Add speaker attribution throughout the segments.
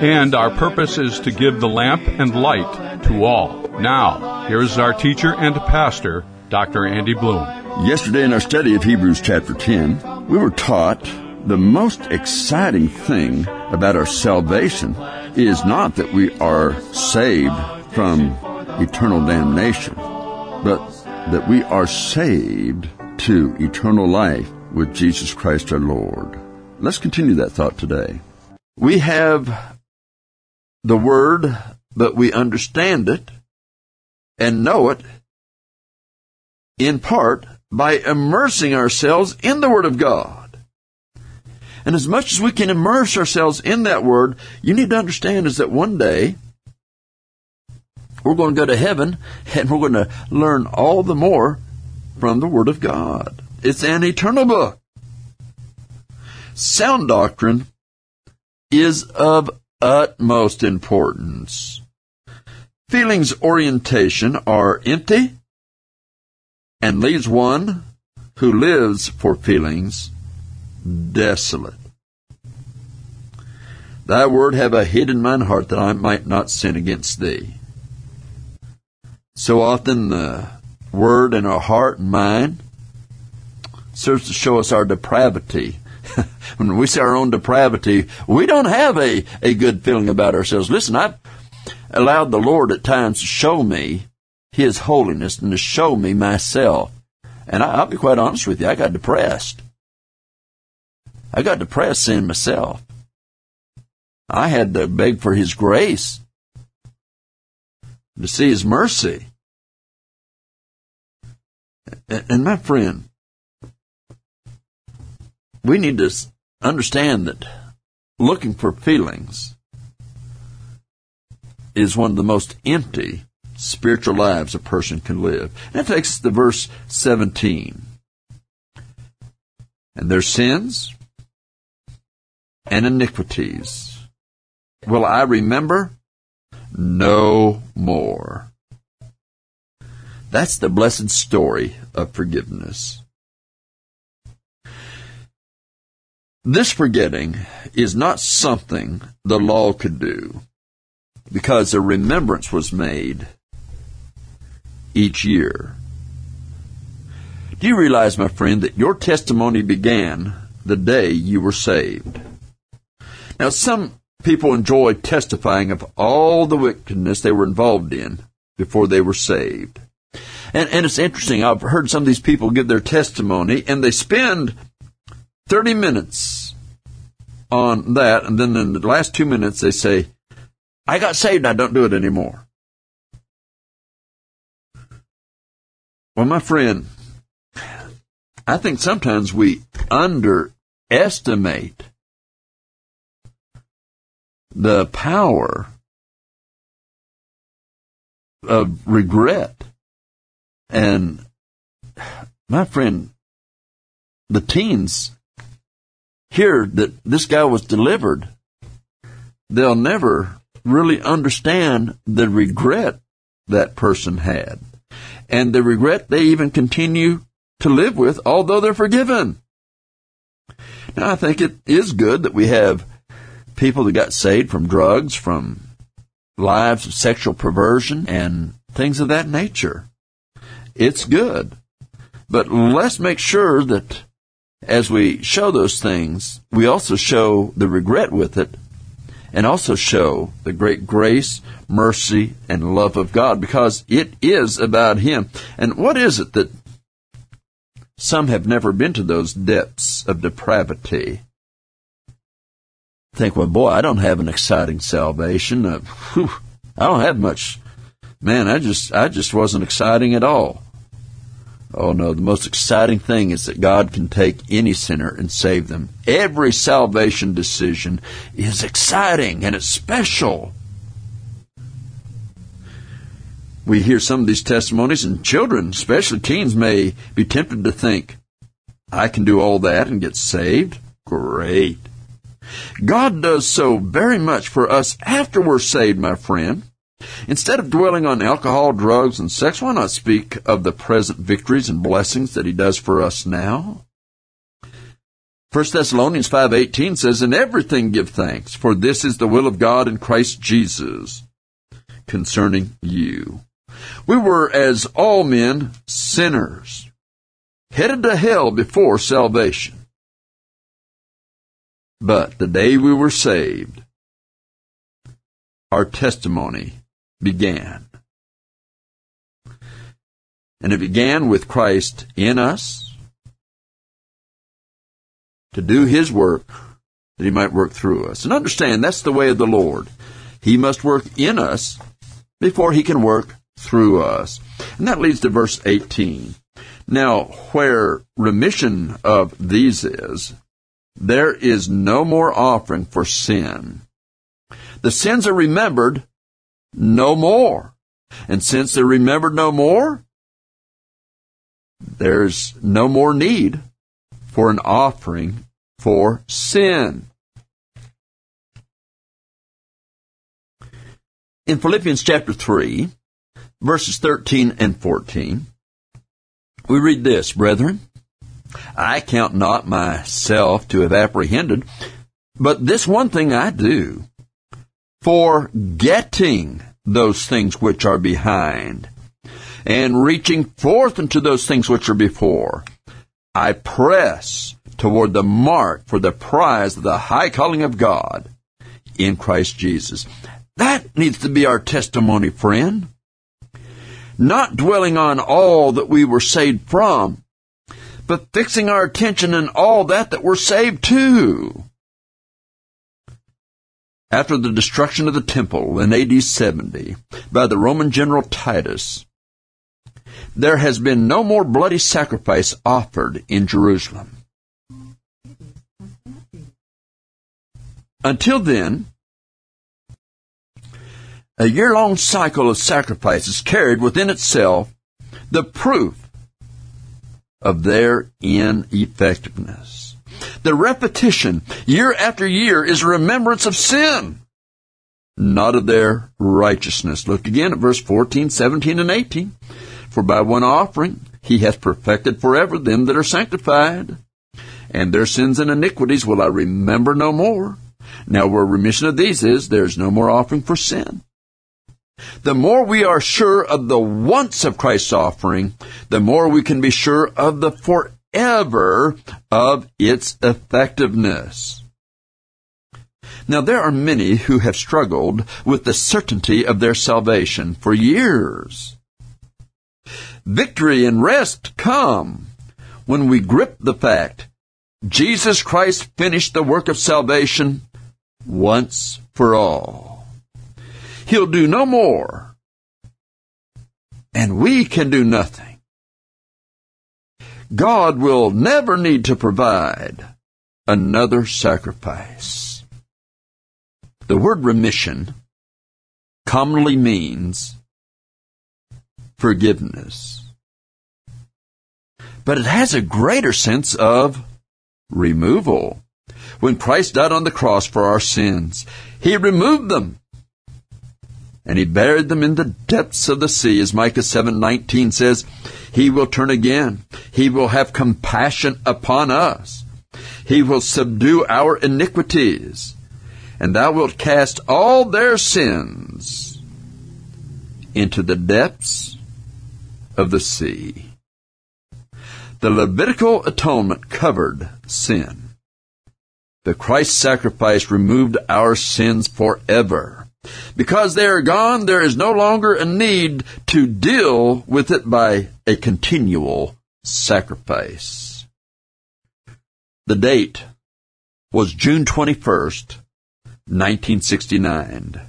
Speaker 1: and our purpose is to give the lamp and light to all. Now, here is our teacher and pastor, Dr. Andy Bloom.
Speaker 2: Yesterday in our study of Hebrews chapter 10, we were taught the most exciting thing about our salvation is not that we are saved from eternal damnation, but that we are saved to eternal life with Jesus Christ our Lord. Let's continue that thought today. We have the Word, but we understand it and know it in part by immersing ourselves in the Word of God. And as much as we can immerse ourselves in that Word, you need to understand is that one day we're going to go to heaven and we're going to learn all the more from the Word of God. It's an eternal book. Sound doctrine is of utmost importance. Feelings orientation are empty and leaves one who lives for feelings desolate. Thy word have I hid in mine heart that I might not sin against thee. So often the word in our heart and mind serves to show us our depravity. when we see our own depravity, we don't have a, a good feeling about ourselves. Listen, I've allowed the Lord at times to show me his holiness and to show me myself. And I, will be quite honest with you, I got depressed. I got depressed seeing myself. I had to beg for His grace, to see His mercy. And my friend, we need to understand that looking for feelings is one of the most empty spiritual lives a person can live. And that takes us to verse 17. And their sins and iniquities will I remember no more. That's the blessed story of forgiveness. This forgetting is not something the law could do because a remembrance was made each year. Do you realize, my friend, that your testimony began the day you were saved? Now, some people enjoy testifying of all the wickedness they were involved in before they were saved. And, and it's interesting, I've heard some of these people give their testimony, and they spend 30 minutes on that, and then in the last two minutes they say, I got saved, I don't do it anymore. Well, my friend, I think sometimes we underestimate the power of regret. And my friend, the teens hear that this guy was delivered. They'll never really understand the regret that person had and the regret they even continue to live with, although they're forgiven. Now, I think it is good that we have people that got saved from drugs, from lives of sexual perversion, and things of that nature. It's good. But let's make sure that as we show those things, we also show the regret with it and also show the great grace, mercy, and love of God because it is about Him. And what is it that some have never been to those depths of depravity? Think, well, boy, I don't have an exciting salvation. Uh, whew, I don't have much. Man, I just, I just wasn't exciting at all. Oh no, the most exciting thing is that God can take any sinner and save them. Every salvation decision is exciting and it's special. We hear some of these testimonies, and children, especially teens, may be tempted to think, I can do all that and get saved. Great. God does so very much for us after we're saved, my friend. Instead of dwelling on alcohol, drugs, and sex, why not speak of the present victories and blessings that He does for us now? 1 Thessalonians 5:18 says, "In everything give thanks, for this is the will of God in Christ Jesus concerning you." We were as all men sinners, headed to hell before salvation. But the day we were saved, our testimony began. And it began with Christ in us to do His work that He might work through us. And understand that's the way of the Lord. He must work in us before He can work through us. And that leads to verse 18. Now, where remission of these is, there is no more offering for sin. The sins are remembered no more. And since they're remembered no more, there's no more need for an offering for sin. In Philippians chapter 3, verses 13 and 14, we read this, Brethren, I count not myself to have apprehended, but this one thing I do, forgetting those things which are behind, and reaching forth into those things which are before, I press toward the mark for the prize of the high calling of God in Christ Jesus. That needs to be our testimony, friend. Not dwelling on all that we were saved from, but fixing our attention on all that that we're saved to. After the destruction of the temple in AD 70 by the Roman general Titus, there has been no more bloody sacrifice offered in Jerusalem. Until then, a year long cycle of sacrifices carried within itself the proof of their ineffectiveness. The repetition, year after year, is a remembrance of sin, not of their righteousness. Look again at verse 14, 17, and 18. For by one offering he hath perfected forever them that are sanctified, and their sins and iniquities will I remember no more. Now, where remission of these is, there is no more offering for sin. The more we are sure of the once of Christ's offering, the more we can be sure of the forever of its effectiveness. Now, there are many who have struggled with the certainty of their salvation for years. Victory and rest come when we grip the fact Jesus Christ finished the work of salvation once for all. He'll do no more. And we can do nothing. God will never need to provide another sacrifice. The word remission commonly means forgiveness. But it has a greater sense of removal. When Christ died on the cross for our sins, He removed them and he buried them in the depths of the sea, as Micah 7:19 says, he will turn again. He will have compassion upon us. He will subdue our iniquities, and thou wilt cast all their sins into the depths of the sea. The Levitical atonement covered sin. The Christ sacrifice removed our sins forever. Because they are gone, there is no longer a need to deal with it by a continual sacrifice. The date was June 21st, 1969.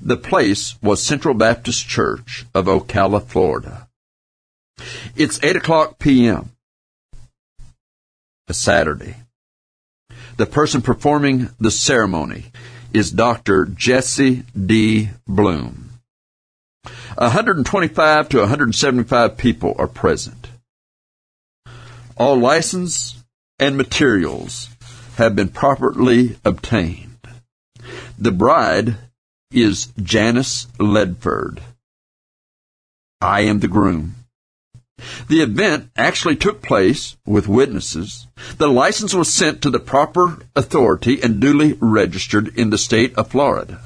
Speaker 2: The place was Central Baptist Church of Ocala, Florida. It's 8 o'clock p.m. A Saturday. The person performing the ceremony is Dr. Jesse D. Bloom. 125 to 175 people are present. All license and materials have been properly obtained. The bride is Janice Ledford. I am the groom. The event actually took place with witnesses. The license was sent to the proper authority and duly registered in the state of Florida.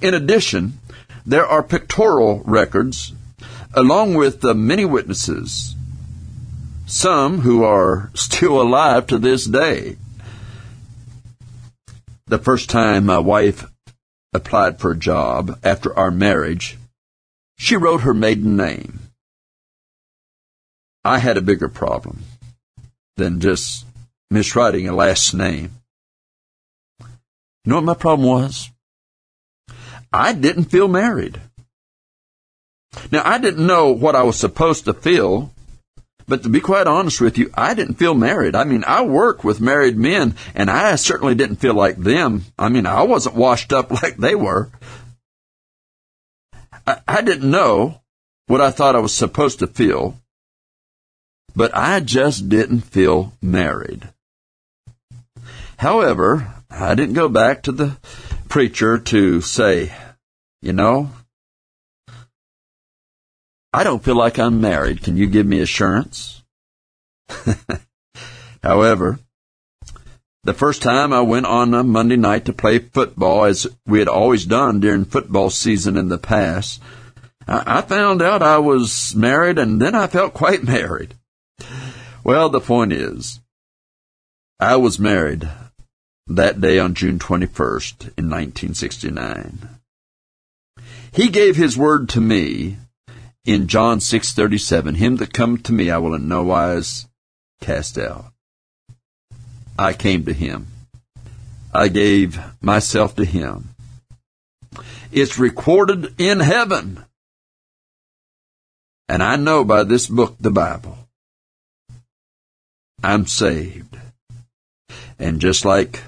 Speaker 2: In addition, there are pictorial records along with the many witnesses, some who are still alive to this day. The first time my wife applied for a job after our marriage, she wrote her maiden name. I had a bigger problem than just miswriting a last name. You know what my problem was? I didn't feel married. Now, I didn't know what I was supposed to feel, but to be quite honest with you, I didn't feel married. I mean, I work with married men, and I certainly didn't feel like them. I mean, I wasn't washed up like they were. I, I didn't know what I thought I was supposed to feel, but I just didn't feel married. However, I didn't go back to the preacher to say, you know, I don't feel like I'm married. Can you give me assurance? However, the first time I went on a Monday night to play football, as we had always done during football season in the past, I found out I was married and then I felt quite married. Well, the point is, I was married that day on June 21st in 1969. He gave his word to me in John 6:37, him that cometh to me I will in no wise cast out. I came to him. I gave myself to him. It's recorded in heaven. And I know by this book, the Bible, I'm saved. And just like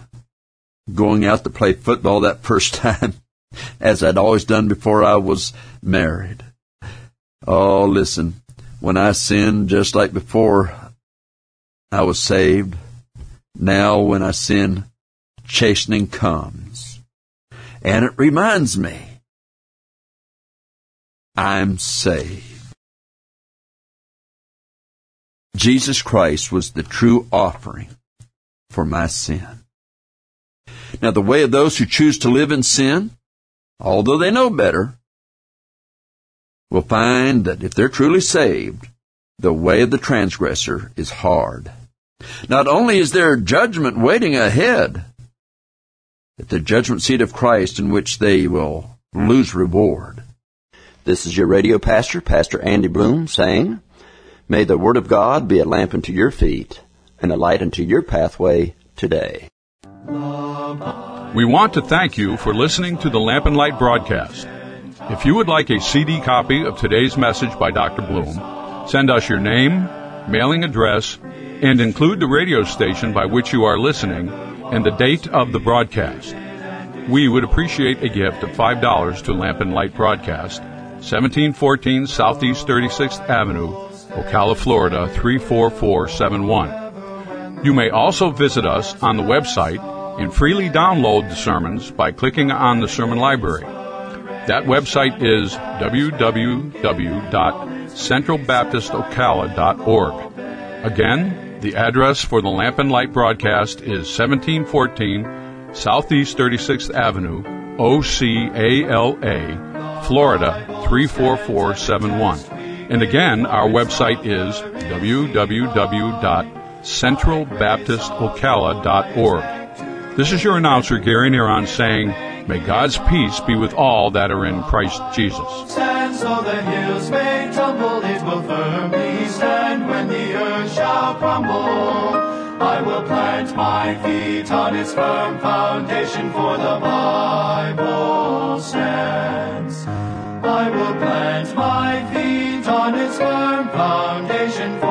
Speaker 2: going out to play football that first time, as I'd always done before I was married. Oh, listen, when I sinned just like before I was saved, now when I sin, chastening comes. And it reminds me, I'm saved. Jesus Christ was the true offering for my sin. Now, the way of those who choose to live in sin, although they know better, will find that if they're truly saved, the way of the transgressor is hard. Not only is there judgment waiting ahead, at the judgment seat of Christ in which they will lose reward.
Speaker 3: This is your radio pastor, Pastor Andy Bloom, saying, May the Word of God be a lamp unto your feet and a light unto your pathway today.
Speaker 1: We want to thank you for listening to the Lamp and Light broadcast. If you would like a CD copy of today's message by Dr. Bloom, send us your name, mailing address, and include the radio station by which you are listening and the date of the broadcast. We would appreciate a gift of $5 to Lamp and Light Broadcast, 1714 Southeast 36th Avenue, Ocala, Florida 34471. You may also visit us on the website and freely download the sermons by clicking on the sermon library. That website is www.centralbaptistocala.org. Again, the address for the Lamp and Light broadcast is 1714 Southeast 36th Avenue, OCALA, Florida 34471. And again, our website is www.centralbaptistocala.org. This is your announcer, Gary Neron, saying, May God's peace be with all that are in Christ Jesus.
Speaker 4: Stand so the hills may tumble, it will firmly stand when the earth shall crumble. I will plant my feet on its firm foundation, for the Bible stands. I will plant my feet on its firm foundation